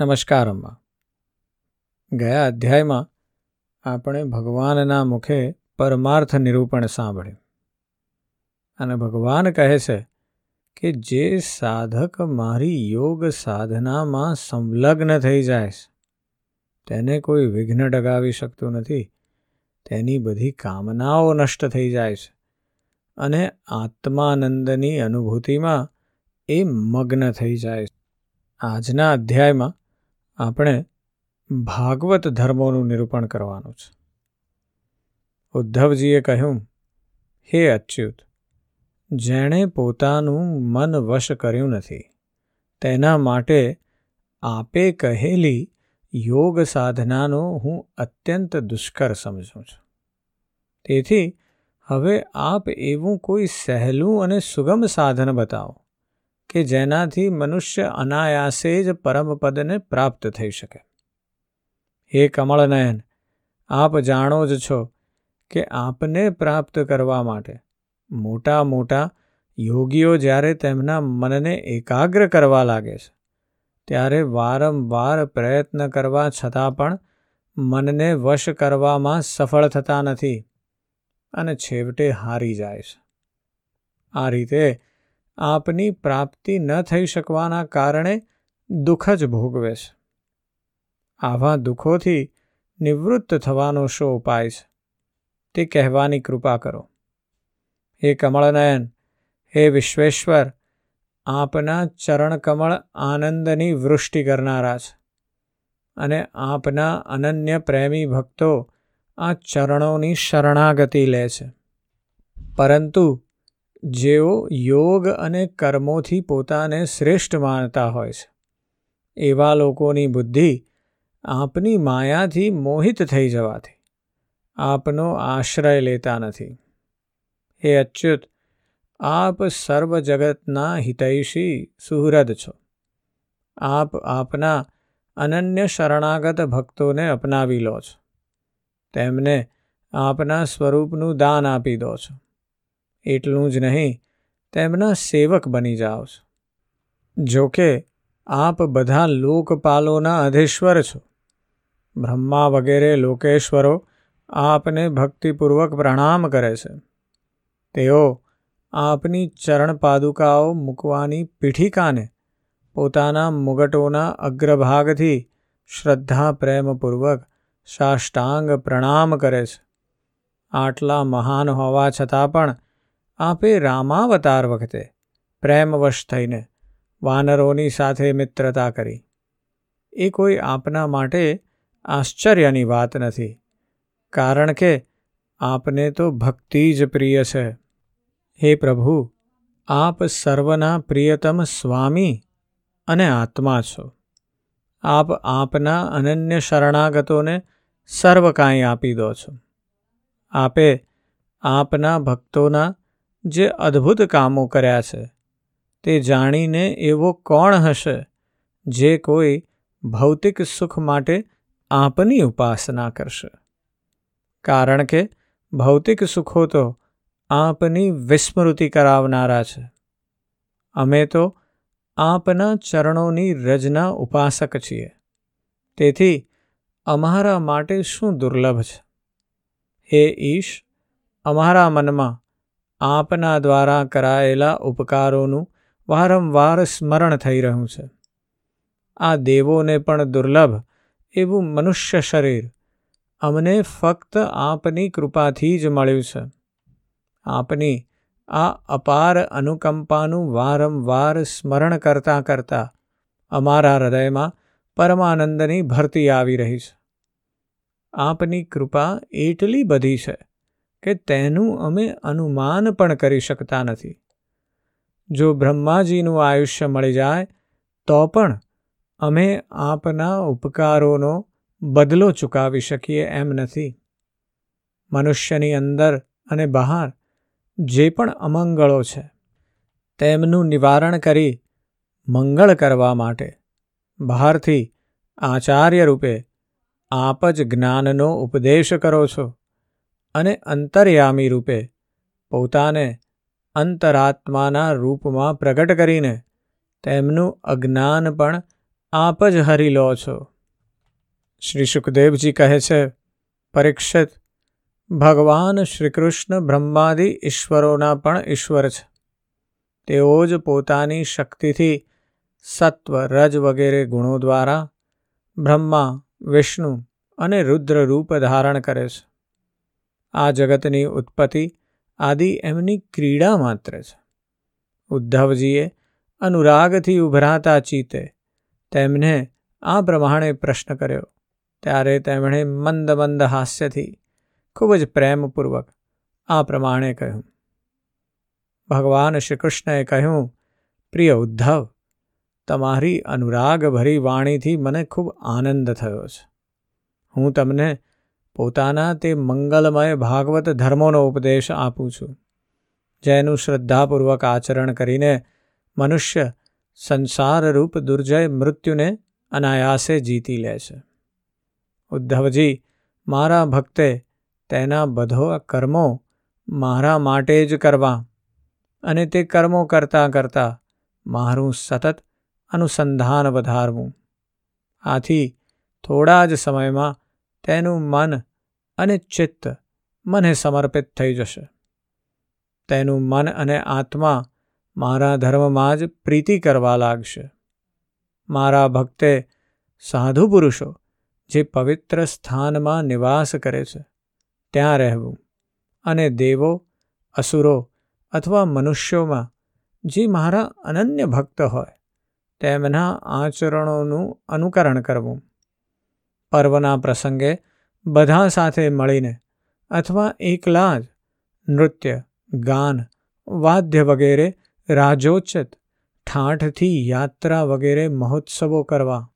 નમસ્કાર અમ્મા ગયા અધ્યાયમાં આપણે ભગવાનના મુખે પરમાર્થ નિરૂપણ સાંભળ્યું. અને ભગવાન કહે છે કે જે સાધક મારી યોગ સાધનામાં સંલગ્ન થઈ જાય છે, તેને કોઈ વિઘ્ન ડગાવી શકતું નથી, તેની બધી કામનાઓ નષ્ટ થઈ જાય છે અને આત્માનંદની અનુભૂતિમાં એ મગ્ન થઈ જાય છે. આજના અધ્યાયમાં આપણે ભાગવત ધર્મોનું નિરૂપણ કરવાનું છે. ઉદ્ધવજીએ કહ્યું, હે અચ્યુત, જેણે પોતાનું મન વશ કર્યું નથી, તેના માટે આપે કહેલી યોગ સાધનાનો હું અત્યંત દુષ્કર સમજું છું. તેથી હવે આપ એવું કોઈ સહેલું અને સુગમ સાધન બતાવો કે જેનાથી મનુષ્ય અનાયાસે જ પરમપદને પ્રાપ્ત થઈ શકે. હે કમળનયન, આપ જાણો જ છો કે આપને પ્રાપ્ત કરવા માટે મોટા મોટા યોગીઓ જ્યારે તેમના મનને એકાગ્ર કરવા લાગે છે, ત્યારે વારંવાર પ્રયત્ન કરવા છતાં પણ મનને વશ કરવામાં સફળ થતા નથી અને છેવટે હારી જાય છે. આ રીતે આપની પ્રાપ્તિ ન થઈ શકવાના કારણે દુઃખ જ ભોગવે છે. આવા દુઃખોથી નિવૃત્ત થવાનો શો ઉપાય છે? તે કહેવાની કૃપા કરો. હે કમળનયન, હે વિશ્વેશ્વર, આપના ચરણકમળ આનંદની વૃષ્ટિ કરનારા છે અને આપના અનન્ય પ્રેમી ભક્તો આ ચરણોની શરણાગતિ લે છે. પરંતુ જેઓ યોગ અને કર્મોથી પોતાને શ્રેષ્ઠ માનતા હોય છે. એવા લોકોની બુદ્ધિ આપની માયાથી મોહિત થઈ જવાથી આપનો આશ્રય લેતા નથી. હે અચ્યુત, આપ સર્વ જગતના હિતૈષી સુહૃદ છો. આપ આપના અનન્ય શરણાગત ભક્તોને અપનાવી લો છો. તેમને આપના સ્વરૂપનું દાન આપી દો છો. એટલું જ નહીં, તેમના સેવક બની જાઓ છો. જોકે આપ બધા લોકપાલોના અધીશ્વર છો. બ્રહ્મા વગેરે લોકેશ્વરો આપને ભક્તિપૂર્વક પ્રણામ કરે છે. તેઓ આપની ચરણ પાદુકાઓ મૂકવાની પીઠિકાને પોતાના મુગટોના અગ્રભાગથી શ્રદ્ધા પ્રેમપૂર્વક સાષ્ટાંગ પ્રણામ કરે છે. આટલા મહાન હોવા છતાં પણ આપે રામાવતાર વખતે પ્રેમવશ થઈને વાનરોની સાથે મિત્રતા કરી. એ કોઈ આપના માટે આશ્ચર્યની વાત નથી, કારણ કે આપને તો ભક્તિ જ પ્રિય છે. હે પ્રભુ, આપ સર્વના પ્રિયતમ સ્વામી અને આત્મા છો. આપ આપના અનન્ય શરણાગતોને સર્વ કાંઈ આપી દો છો. આપે આપના ભક્તોના જે અદ્ભુત કામો કર્યા છે, તે જાણીને એવો કોણ હશે જે કોઈ ભૌતિક સુખ માટે આપની ઉપાસના કરશે? કારણ કે ભૌતિક સુખો તો આપની વિસ્મૃતિ કરાવનારા છે. અમે તો આપના ચરણોની રજના ઉપાસક છીએ. તેથી અમારા માટે શું દુર્લભ છે? હે ઈશ, અમારા મનમાં આપના દ્વારા કરાયેલા ઉપકારોનું વારંવાર સ્મરણ થઈ રહ્યું છે. આ દેવોને પણ દુર્લભ એવું મનુષ્ય શરીર અમને ફક્ત આપની કૃપાથી જ મળ્યું છે. આપની આ અપાર અનુકંપાનું વારંવાર સ્મરણ કરતાં કરતાં અમારા હૃદયમાં પરમાનંદની ભરતી આવી રહી છે. આપની કૃપા એટલી બધી છે કે તેનું અમે અનુમાન પણ કરી શકતા નથી. જો બ્રહ્માજીનું આયુષ્ય મળી જાય, તો પણ અમે આપના ઉપકારોનો બદલો ચૂકાવી શકીએ એમ નથી. મનુષ્યની અંદર અને બહાર જે પણ અમંગળો છે, તેમનું નિવારણ કરી મંગળ કરવા માટે બહારથી આચાર્ય રૂપે આપ જ જ્ઞાનનો ઉપદેશ કરો છો. અને અંતર્યામી રૂપે પોતાને અંતરાત્માના રૂપમાં પ્રગટ કરીને તેમનું અજ્ઞાન પણ આપ જ હરી લો છો. શ્રી સુખદેવજી કહે છે, પરીક્ષિત, ભગવાન શ્રીકૃષ્ણ બ્રહ્માદિ ઈશ્વરોના પણ ઈશ્વર છે. તેઓ જ પોતાની શક્તિથી સત્વ, રજ વગેરે ગુણો દ્વારા બ્રહ્મા, વિષ્ણુ અને રુદ્ર રૂપ ધારણ કરે છે. આ જગતની ઉત્પત્તિ આદિ એમની ક્રીડા માત્ર છે. ઉદ્ધવજીએ અનુરાગથી ઉભરાતા ચિત્તે તેમને આ પ્રમાણે પ્રશ્ન કર્યો. ત્યારે તેમણે મંદ મંદ હાસ્યથી ખૂબ જ પ્રેમપૂર્વક આ પ્રમાણે કહ્યું. ભગવાન શ્રી કૃષ્ણએ કહ્યું, પ્રિય ઉદ્ધવ, તમારી અનુરાગભરી વાણીથી મને ખૂબ આનંદ થયો છે. હું તમને પોતાના તે મંગલમય ભાગવત ધર્મોનો ઉપદેશ આપું છું, જેનું શ્રદ્ધાપૂર્વક આચરણ કરીને મનુષ્ય સંસારરૂપ દુર્જય મૃત્યુને અનાયાસે જીતી લે છે. ઉદ્ધવજી, મારા ભક્તે તેના બધો કર્મો મારા માટે જ કરવા અને તે કર્મો કરતાં કરતાં મારું સતત અનુસંધાન વધારવું. આથી થોડા જ સમયમાં તેનું મન અને ચિત્ત મને સમર્પિત થઈ જશે. તેનું મન અને આત્મા મારા ધર્મમાં જ પ્રીતિ કરવા લાગશે. મારા ભક્તે સાધુ પુરુષો જે પવિત્ર સ્થાનમાં નિવાસ કરે છે, ત્યાં રહેવું અને દેવો, અસુરો અથવા મનુષ્યોમાં જે મારા અનન્ય ભક્ત હોય, તેમના આચરણોનું અનુકરણ કરવું. પર્વના પ્રસંગે બધા સાથે મળીને અથવા એકલા જ નૃત્ય, ગાન, વાદ્ય વગેરે રાજોચિત ઠાઠથી યાત્રા વગેરે મહોત્સવો કરવા.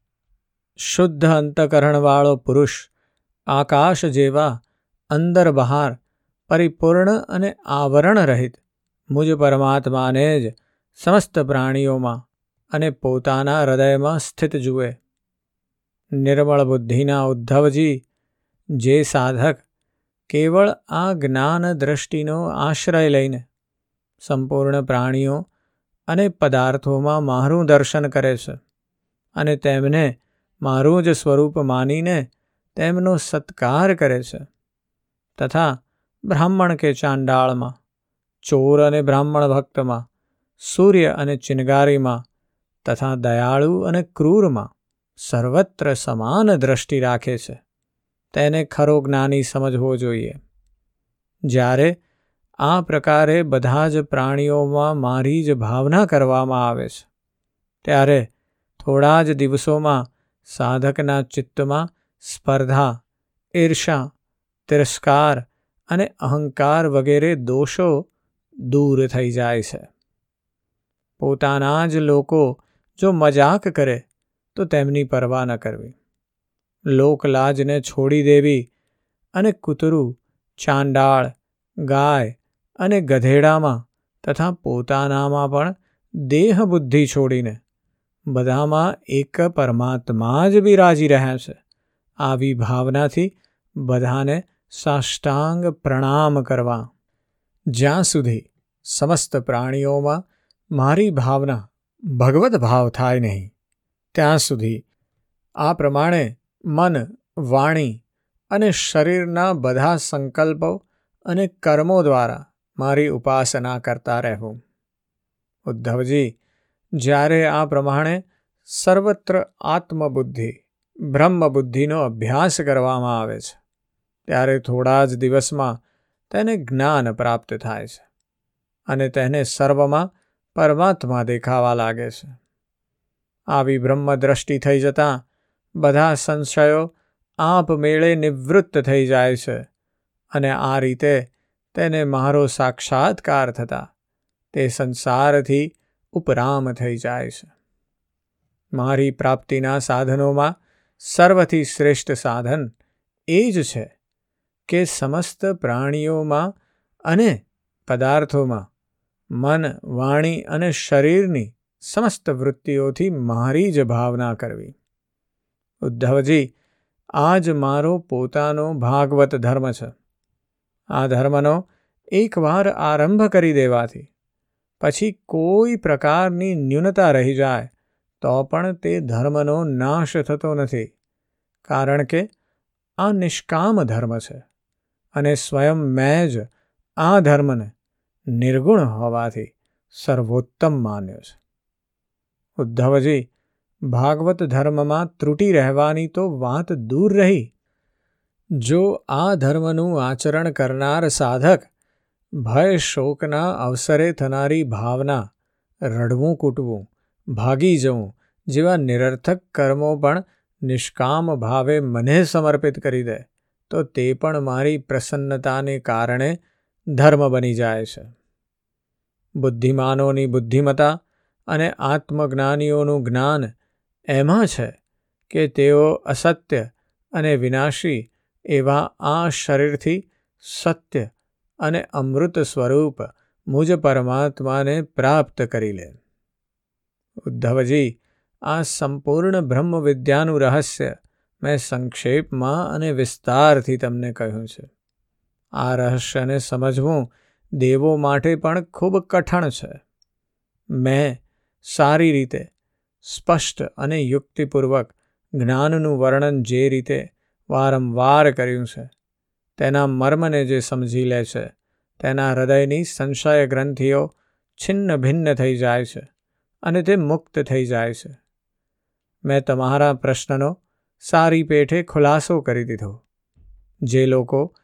શુદ્ધ અંતકરણવાળો પુરુષ, આકાશ જેવા અંદર બહાર પરિપૂર્ણ અને આવરણ રહિત મુજ પરમાત્માને જ સમસ્ત પ્રાણીઓમાં અને પોતાના હૃદયમાં સ્થિત જુએ. નિર્મળ બુદ્ધિના ઉદ્ધવજી જે સાધક કેવળ આ જ્ઞાન દ્રષ્ટિનો આશ્રય લઈને સંપૂર્ણ પ્રાણીઓ અને પદાર્થોમાં મારું દર્શન કરે છે અને તેમને મારું જ સ્વરૂપ માનીને તેમનો સત્કાર કરે છે. તથા બ્રાહ્મણ કે ચાંડાળમાં, ચોર અને બ્રાહ્મણ ભક્તમાં, સૂર્ય અને ચિનગારીમાં તથા દયાળુ અને ક્રૂરમાં સર્વત્ર સમાન દ્રષ્ટિ રાખે છે. તેને ખરો જ્ઞાની સમજવો જોઈએ. જ્યારે આ પ્રકારે બધા જ પ્રાણીઓમાં મારી જ ભાવના કરવામાં આવે છે, ત્યારે થોડા જ દિવસોમાં સાધકના ચિત્તમાં સ્પર્ધા ઈર્ષા તિરસ્કાર અને અહંકાર વગેરે દોષો દૂર થઈ જાય છે. પોતાના જ લોકો જો મજાક કરે તો તેમની પરવા ન કરવી. લોકલાજને છોડી દેવી અને કૂતરું, ચાંડાળ, ગાય અને ગધેડામાં તથા પોતાનામાં પણ દેહ બુદ્ધિ છોડીને બધામાં એક પરમાત્મા જ બિરાજી રહ્યા છે. આવી ભાવનાથી બધાને સાષ્ટાંગ પ્રણામ કરવા. જ્યાં સુધી સમસ્ત પ્રાણીઓમાં મારી ભાવના ભગવત ભાવ થાય નહીં, ત્યાં સુધી આ પ્રમાણે મન, વાણી અને શરીરના બધા સંકલ્પો અને કર્મો દ્વારા મારી ઉપાસના કરતા રહેવું ઉદ્ધવજી, જ્યારે આ પ્રમાણે સર્વત્ર આત્મબુદ્ધિ, બ્રહ્મબુદ્ધિનો અભ્યાસ કરવામાં આવે છે, ત્યારે થોડા જ દિવસમાં તેને જ્ઞાન પ્રાપ્ત થાય છે અને તેને સર્વમાં પરમાત્મા દેખાવા લાગે છે. આવી બ્રહ્મદ્રષ્ટિ થઈ જતાં બધા સંશયો આપમેળે નિવૃત્ત થઈ જાય છે અને આ રીતે તેને મારો સાક્ષાત્કાર થતા તે સંસારથી ઉપરામ થઈ જાય છે. મારી પ્રાપ્તિના સાધનોમાં સર્વથી શ્રેષ્ઠ સાધન એ જ છે કે સમસ્ત પ્રાણીઓમાં અને પદાર્થોમાં મન, વાણી અને શરીરની સમસ્ત વૃત્તિઓથી મારી જ ભાવના કરવી. ઉદ્ધવજી આ જ મારો પોતાનો ભાગવત ધર્મ છે. આ ધર્મનો એકવાર આરંભ કરી દેવાથી, પછી કોઈ પ્રકારની ન્યૂનતા રહી જાય, તો પણ તે ધર્મનો નાશ થતો નથી, કારણ કે આ નિષ્કામ ધર્મ છે અને સ્વયં મેં જ આ ધર્મને નિર્ગુણ હોવાથી સર્વોત્તમ માન્યો છે. ઉદ્ધવજી ભાગવત ધર્મમાં ત્રુટિ રહેવાની તો વાત દૂર રહી. જો આ ધર્મનું આચરણ કરનાર સાધક ભય શોકના અવસરે થનારી ભાવના રડવું કૂટવું, ભાગી જવું જેવા નિરર્થક કર્મો પણ નિષ્કામ ભાવે મને સમર્પિત કરી દે, તો તે પણ મારી પ્રસન્નતાને કારણે ધર્મ બની જાય છે. બુદ્ધિમાનોની બુદ્ધિમતા અને આત્મજ્ઞાનીઓનું જ્ઞાન એમાં છે કે તેઓ અસત્ય અને વિનાશી એવા આ શરીરથી સત્ય અને અમૃત સ્વરૂપ મુજ પરમાત્માને પ્રાપ્ત કરી લે. ઉદ્ધવજી, આ સંપૂર્ણ બ્રહ્મ વિદ્યાનું રહસ્ય મેં સંક્ષેપમાં અને વિસ્તારથી તમને કહ્યું છે. આ રહસ્યને સમજવું દેવો માટે પણ ખૂબ કઠણ છે. મેં સારી રીતે સ્પષ્ટ અને યુક્તિપૂર્વક જ્ઞાનનું વર્ણન જે રીતે વારંવાર કર્યું છે, તેના મર્મને જે સમજી લે છે, તેના હૃદયની સંશય ગ્રંથિઓ છિન્ન ભિન્ન થઈ જાય છે અને તે મુક્ત થઈ જાય છે. મેં તમારા પ્રશ્નનો સારી પેઠે ખુલાસો કરી દીધો. જે લોકો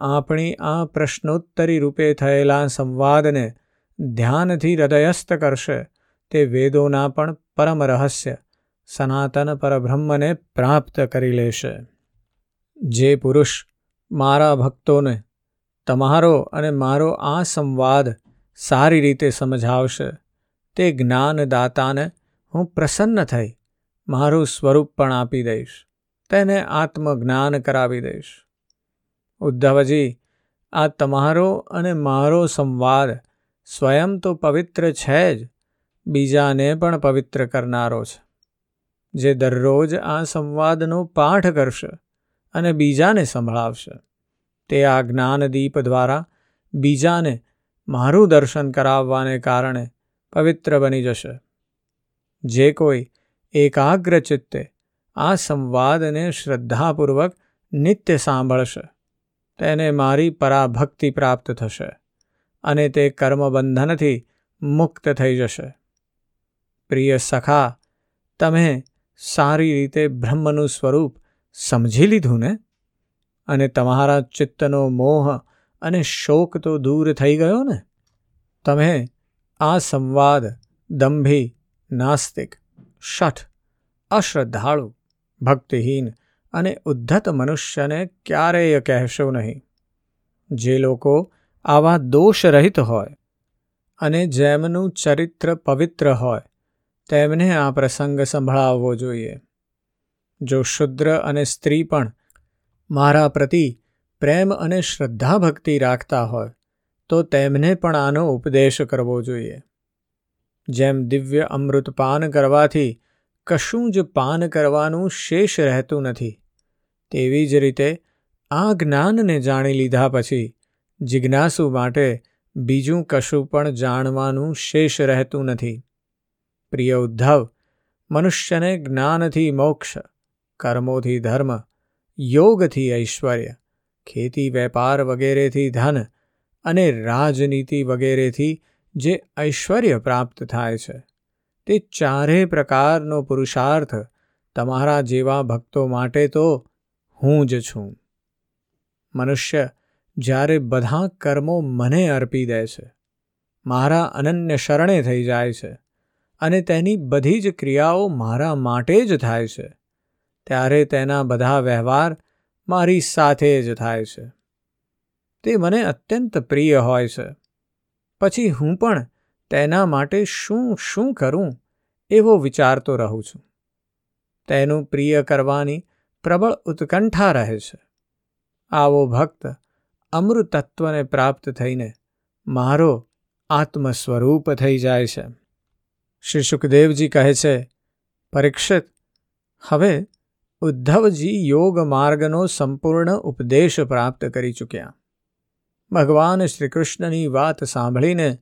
આપણી આ પ્રશ્નોત્તરી રૂપે થયેલા સંવાદને ધ્યાનથી હૃદયસ્થ કરશે તે વેદોના પણ પરમ રહસ્ય, સનાતન પરબ્રહ્મને પ્રાપ્ત કરી લેશે. જે પુરુષ મારા ભક્તોને તમારો અને મારો આ સંવાદ સારી રીતે સમજાવશે, તે જ્ઞાનદાતાને હું પ્રસન્ન થઈ મારું સ્વરૂપ પણ આપી દઈશ, તેને આત્મજ્ઞાન કરાવી દઈશ. ઉદ્ધવજી, આ તમારો અને મારો સંવાદ સ્વયં તો પવિત્ર છે જ બીજાને પણ પવિત્ર કરનારો છે. જે દરરોજ આ સંવાદનો પાઠ કરશે અને બીજાને સંભળાવશે, તે આ જ્ઞાનદીપ દ્વારા બીજાને મારું દર્શન કરાવવાને કારણે પવિત્ર બની જશે. જે કોઈ એકાગ્ર ચિત્તે આ સંવાદને શ્રદ્ધાપૂર્વક નિત્ય સાંભળશે, તેને મારી પરાભક્તિ પ્રાપ્ત થશે અને તે કર્મબંધનથી મુક્ત થઈ જશે. પ્રિય સખા, તમે સારી રીતે બ્રહ્મનું સ્વરૂપ સમજી લીધું ને? અને તમારા ચિત્તનો મોહ અને શોક તો દૂર થઈ ગયો ને? તમે આ સંવાદ દંભી, નાસ્તિક, શઠ, અશ્રદ્ધાળુ, ભક્તિહીન અને ઉદ્ધત મનુષ્યને ક્યારેય કહેશો નહીં. જે લોકો આવા દોષરહિત હોય અને જેમનું ચરિત્ર પવિત્ર હોય તેમને આ પ્રસંગ સંભળાવવો જોઈએ. જો શુદ્ર અને સ્ત્રી પણ મારા પ્રતિ પ્રેમ અને શ્રદ્ધા ભક્તિ રાખતા હોય, તો તેમને પણ આનો ઉપદેશ કરવો જોઈએ. જેમ દિવ્ય અમૃત પાન કરવાથી કશું જ પાન કરવાનું શેષ રહેતું નથી, તેવી જ રીતે આ જ્ઞાનને જાણી લીધા પછી જિજ્ઞાસુ માટે બીજું કશું પણ જાણવાનું શેષ રહેતું નથી. પ્રિય ઉદ્ધવ, મનુષ્યને જ્ઞાનથી મોક્ષ, કર્મોથી ધર્મ, યોગથી ઐશ્વર્ય, ખેતી વેપાર વગેરેથી ધન અને રાજનીતિ વગેરેથી જે ઐશ્વર્ય પ્રાપ્ત થાય છે, તે ચારે પ્રકારનો પુરુષાર્થ તમારા જેવા ભક્તો માટે તો હું જ છું. મનુષ્ય જ્યારે બધા કર્મો મને અર્પી દે છે, મારા અનન્ય શરણે થઈ જાય છે અને તેની બધી જ ક્રિયાઓ મારા માટે જ થાય છે. ત્યારે તેના બધા વ્યવહાર મારી સાથે જ થાય છે. તે મને અત્યંત પ્રિય હોય છે. પછી હું પણ તેના માટે શું શું કરું એવો વિચારતો રહું છું. તેનું પ્રિય કરવાની પ્રબળ ઉત્કંઠા રહે છે. આવો ભક્ત અમૃતત્વને પ્રાપ્ત થઈને મારો આત્મ સ્વરૂપ થઈ જાય છે. શ્રી સુખદેવજી કહે છે, પરીક્ષિત, હવે ઉદ્ધવજી યોગ માર્ગનો સંપૂર્ણ ઉપદેશ પ્રાપ્ત કરી ચૂક્યા. ભગવાન શ્રીકૃષ્ણની વાત સાંભળીને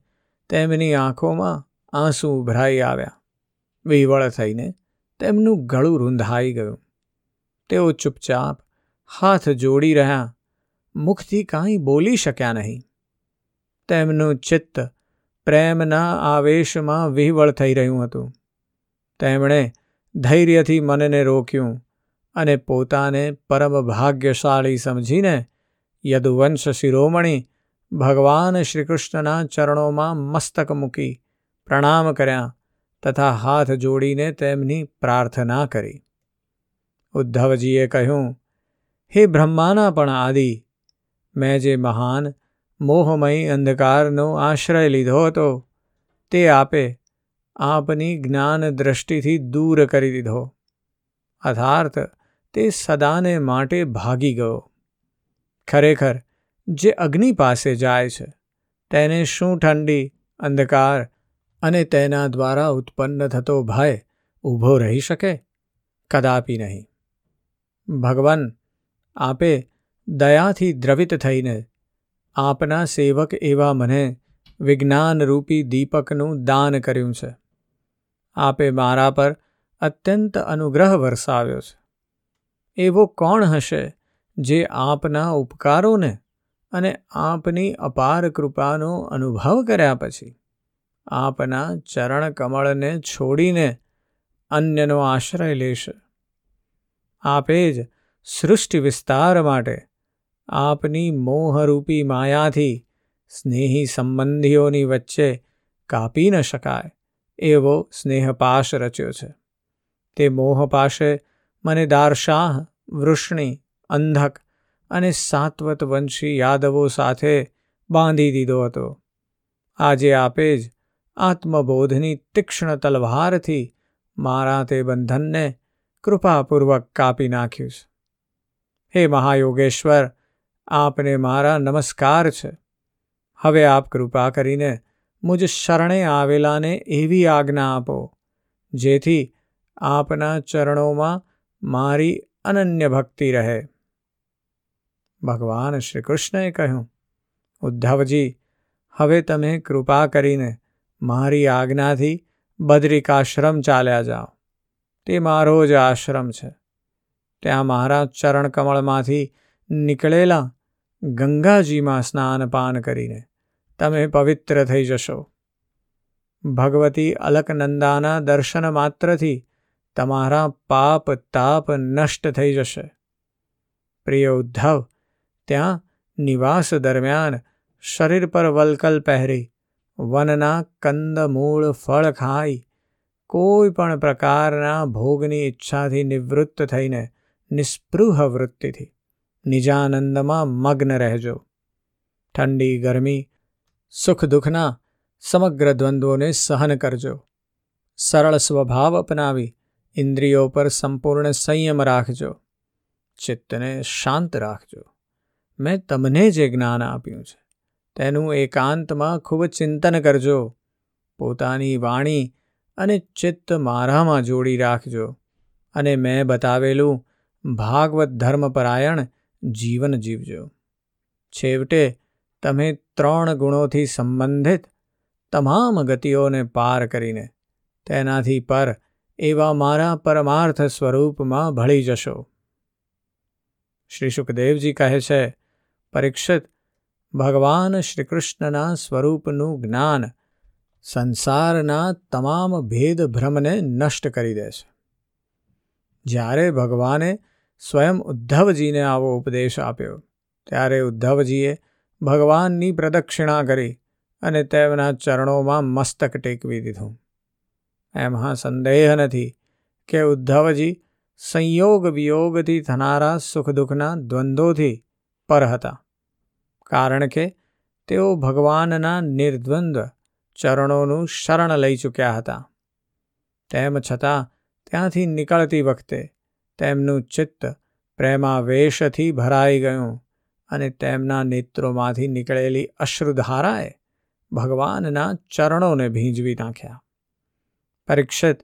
તેમની આંખોમાં આંસુ ઉભરાઈ આવ્યા. વિવળ થઈને તેમનું ગળું રૂંધાઈ ગયું. તેઓ ચૂપચાપ હાથ જોડી રહ્યા, મુખથી કાંઈ બોલી શક્યા નહીં. તેમનું ચિત્ત પ્રેમના આવેશમાં વિહવળ થઈ રહ્યું હતું. તેમણે ધૈર્યથી મનને રોક્યું અને પોતાને પરમ ભાગ્યશાળી સમજીને યદુવંશ શિરોમણી ભગવાન શ્રીકૃષ્ણના ચરણોમાં મસ્તક મૂકી પ્રણામ કર્યા તથા હાથ જોડીને તેમની પ્રાર્થના કરી. ઉદ્ધવજીએ કહ્યું, હે બ્રહ્માના પણ આદિ, મેં જે મહાન મોહમય અંધકારનો આશ્રય લીધો હતો. તે આપે આપની જ્ઞાન દ્રષ્ટિથી દૂર કરી દીધો. અર્થાર્થ તે સદાને માટે ભાગી ગયો. ખરેખર, જે અગ્નિ પાસે જાય છે, તેને શું ઠંડી, અંધકાર અને તેના દ્વારા ઉત્પન્ન થતો ભય ઊભો રહી શકે? કદાપી નહીં. ભગવાન આપે દયાથી દ્રવિત થઈને આપના સેવક એવા મને વિજ્ઞાનરૂપી દીપકનું દાન કર્યું છે. આપે મારા પર અત્યંત અનુગ્રહ વરસાવ્યો છે. એવો કોણ હશે જે આપના ઉપકારોને અને આપની અપાર કૃપાનો અનુભવ કર્યા પછી આપના ચરણ કમળને છોડીને અન્યનો આશ્રય લેશે. આપે જ સૃષ્ટિ વિસ્તાર માટે આપની મોહરૂપી માયાથી સ્નેહી સંબંધીઓની વચ્ચે કાપી ન શકાય એવો સ્નેહપાશ રચ્યો છે. તે મોહપાશે મને દારશાહ, વૃષ્ણિ, અંધક અને સાત્વત વંશી યાદવો સાથે બાંધી દીધો હતો. આજે આપે જ આત્મબોધની તીક્ષ્ણ તલવારથી મારા તે બંધનને કૃપાપૂર્વક કાપી નાખ્યું છે. હે મહાયોગેશ્વર આપને મારા નમસ્કાર છે. હવે આપ કૃપા કરીને મુજ શરણે આવેલાને એવી આજ્ઞા આપો, જેથી આપના ચરણોમાં મારી અનન્ય ભક્તિ રહે. ભગવાન શ્રી કૃષ્ણએ કહ્યું, ઉદ્ધવજી, હવે તમે કૃપા કરીને મારી આજ્ઞાથી બદ્રિકાશ્રમ ચાલ્યા જાઓ. તે મારો જ આશ્રમ છે. ત્યાં મારા ચરણકમળમાંથી નીકળેલા ગંગાજીમાં સ્નાનપાન કરીને તમે પવિત્ર થઈ જશો. ભગવતી અલકનંદાના દર્શન માત્રથી તમારા પાપ તાપ નષ્ટ થઈ જશે. પ્રિય ઉદ્ધવ, ત્યાં નિવાસ દરમિયાન શરીર પર વલકલ પહેરી વનના કંદ મૂળ ફળ ખાઈ કોઈ પણ પ્રકારના ભોગની ઈચ્છાથી નિવૃત્ત થઈને નિસ્પૃહ વૃત્તિથી નિજાનંદમાં મગ્ન રહેજો. ઠંડી, ગરમી, સુખ, દુઃખના સમગ્ર દ્વંદ્વોને સહન કરજો. સરળ સ્વભાવ અપનાવી ઇન્દ્રિયો પર સંપૂર્ણ સંયમ રાખજો. ચિત્તને શાંત રાખજો. મેં તમને જે જ્ઞાન આપ્યું છે, તેનું એકાંતમાં ખૂબ ચિંતન કરજો. પોતાની વાણી અને ચિત્ત મારામાં જોડી રાખજો. અને મેં બતાવેલું ભાગવત ધર્મપરાયણ જીવન જીવજો. છેવટે તમે ત્રણ ગુણોથી સંબંધિત તમામ ગતિઓને પાર કરીને તેનાથી પર એવા મારા પરમાર્થ સ્વરૂપમાં ભળી જશો. શ્રી સુખદેવજી કહે છે, પરીક્ષિત, ભગવાન શ્રીકૃષ્ણના સ્વરૂપનું જ્ઞાન સંસારના તમામ ભેદ ભ્રમને નષ્ટ કરી દે છે જ્યારે ભગવાને સ્વયં ઉદ્ધવજીને આવો ઉપદેશ આપ્યો. ત્યારે ઉદ્ધવજીએ ભગવાનની પ્રદક્ષિણા કરી અને તેમના ચરણોમાં મસ્તક ટેકવી દીધું. એમાં સંદેહ નથી કે ઉદ્ધવજી સંયોગ વિયોગથી થનારા સુખ દુઃખના દ્વંદ્વોથી પર હતા. કારણ કે તેઓ ભગવાનના નિર્દ્વંદ્વ ચરણોનું શરણ લઈ ચૂક્યા હતા. તેમ છતાં ત્યાંથી નીકળતી વખતે તેમનું ચિત્ત પ્રેમાવેશથી ભરાઈ ગયું અને તેમના નેત્રોમાંથી નીકળેલી અશ્રુધારાએ ભગવાનના ચરણોને ભીંજવી નાખ્યા. પરીક્ષિત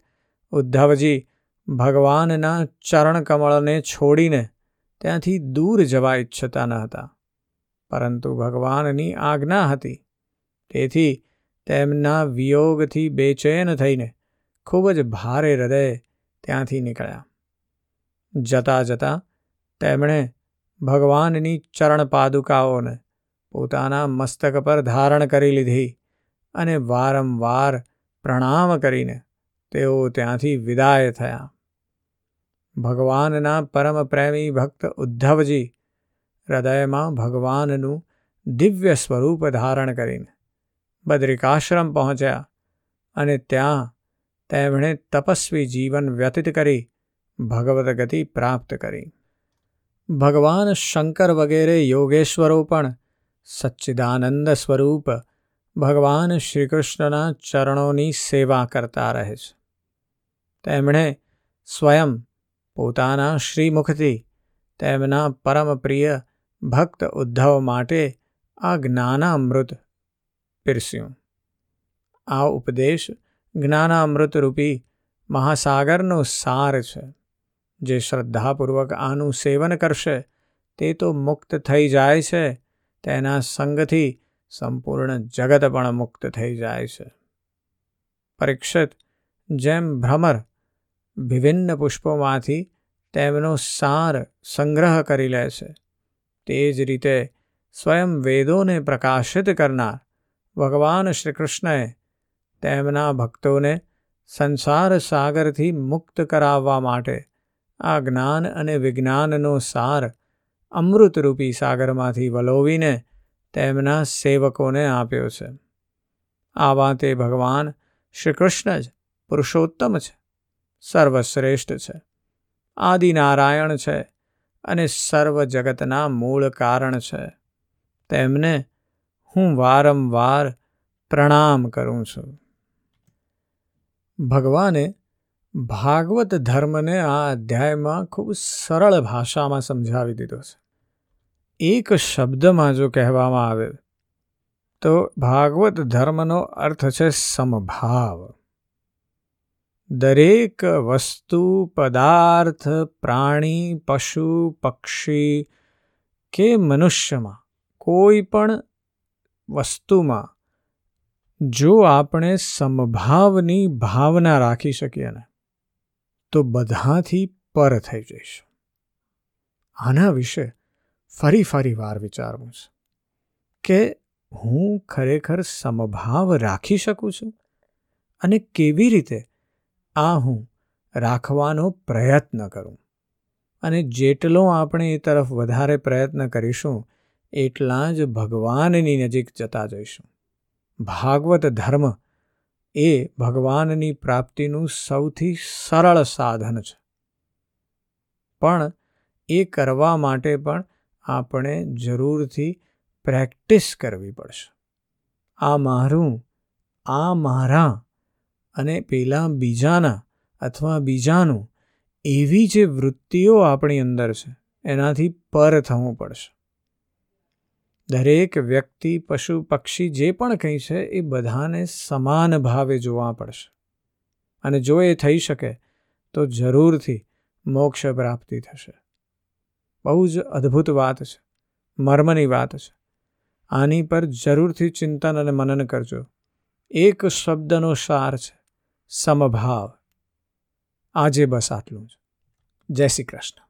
ઉદ્ધવજી ભગવાનના ચરણકમળને છોડીને ત્યાંથી દૂર જવા ઈચ્છતા ન હતા, પરંતુ ભગવાનની આજ્ઞા હતી. તેથી તેમના વિયોગથી બેચેન થઈને ખૂબ જ ભારે હૃદય ત્યાંથી નીકળ્યા. જતા જતા તેમણે ભગવાનની ચરણ પાદુકાઓને પોતાના મસ્તક પર ધારણ કરી લીધી અને વારંવાર પ્રણામ કરીને તેઓ ત્યાંથી વિદાય થયા. ભગવાનના પરમ પ્રેમી ભક્ત ઉદ્ધવજી હૃદયમાં ભગવાનનું દિવ્ય સ્વરૂપ ધારણ કરીને બદ્રિકાશ્રમ પહોંચ્યા અને ત્યાં તેમણે તપસ્વી જીવન વ્યતીત કરી ભગવત ગતિ પ્રાપ્ત કરી. ભગવાન શંકર વગેરે યોગેશ્વરો પણ સચ્ચિદાનંદ સ્વરૂપ ભગવાન શ્રીકૃષ્ણના ચરણોની સેવા કરતા રહે છે. તેમણે સ્વયં પોતાના શ્રીમુખથી તેમના પરમ પ્રિય ભક્ત ઉદ્ધવ માટે આ જ્ઞાનામૃત પીરસ્યું. આ ઉપદેશ જ્ઞાનામૃત રૂપી મહાસાગરનો સાર છે. જે શ્રદ્ધાપૂર્વક આનું સેવન કરશે, તે તો મુક્ત થઈ જાય છે. તેના સંગથી સંપૂર્ણ જગત પણ મુક્ત થઈ જાય છે. પરીક્ષિત જેમ ભ્રમર વિભિન્ન પુષ્પોમાંથી તેમનો સાર સંગ્રહ કરી લે છે, તે જ રીતે સ્વયં વેદોને પ્રકાશિત કરનાર ભગવાન શ્રી કૃષ્ણએ તેમના ભક્તોને સંસાર સાગરથી મુક્ત કરાવવા માટે આ જ્ઞાન અને વિજ્ઞાનનો સાર અમૃતરૂપી સાગરમાંથી વલોવીને તેમના સેવકોને આપ્યો છે. આવા તે ભગવાન શ્રી કૃષ્ણ જ પુરુષોત્તમ છે, સર્વશ્રેષ્ઠ છે, આદિનારાયણ છે અને સર્વ જગતના મૂળ કારણ છે. તેમને હું વારંવાર પ્રણામ કરું છું. ભગવાને ભાગવત ધર્મને આ અધ્યાયમાં ખૂબ સરળ ભાષામાં સમજાવી દીધો છે. એક શબ્દમાં જો કહેવામાં આવે, તો ભાગવત ધર્મનો અર્થ છે સમભાવ. દરેક વસ્તુ, પદાર્થ, પ્રાણી, પશુ, પક્ષી કે મનુષ્યમાં, કોઈ પણ વસ્તુમાં, જો આપણે સમભાવની ભાવના રાખી શકીએ ને તો બધાથી પર થઈ જઈશું. આના વિશે ફરી ફરી વાર વિચારવું છે કે હું ખરેખર સમભાવ રાખી શકું છું અને કેવી રીતે આ હું રાખવાનો પ્રયત્ન કરું? અને જેટલો આપણે એ તરફ વધારે પ્રયત્ન કરીશું, એટલા જ ભગવાનની નજીક જતા જઈશું. ભાગવત ધર્મ એ ભગવાનની પ્રાપ્તિનું સૌથી સરળ સાધન છે. પણ એ કરવા માટે પણ આપણે જરૂરથી પ્રેક્ટિસ કરવી પડશે. આ મારું, આ મારા અને પેલા બીજાના અથવા બીજાનું એવી જે વૃત્તિઓ આપણી અંદર છે, એનાથી પર થવું પડશે. દરેક વ્યક્તિ, પશુ, પક્ષી જે પણ કંઈ છે, એ બધાને સમાન ભાવે જોવા પડશે. અને જો એ થઈ શકે, તો જરૂરથી મોક્ષ પ્રાપ્તિ થશે. બહુ જ અદ્ભુત વાત છે. મર્મની વાત છે. આની પર જરૂરથી ચિંતન અને મનન કરજો. એક શબ્દનો સાર છે. સમભાવ. આજે બસ આટલું જ. જય શ્રી કૃષ્ણ.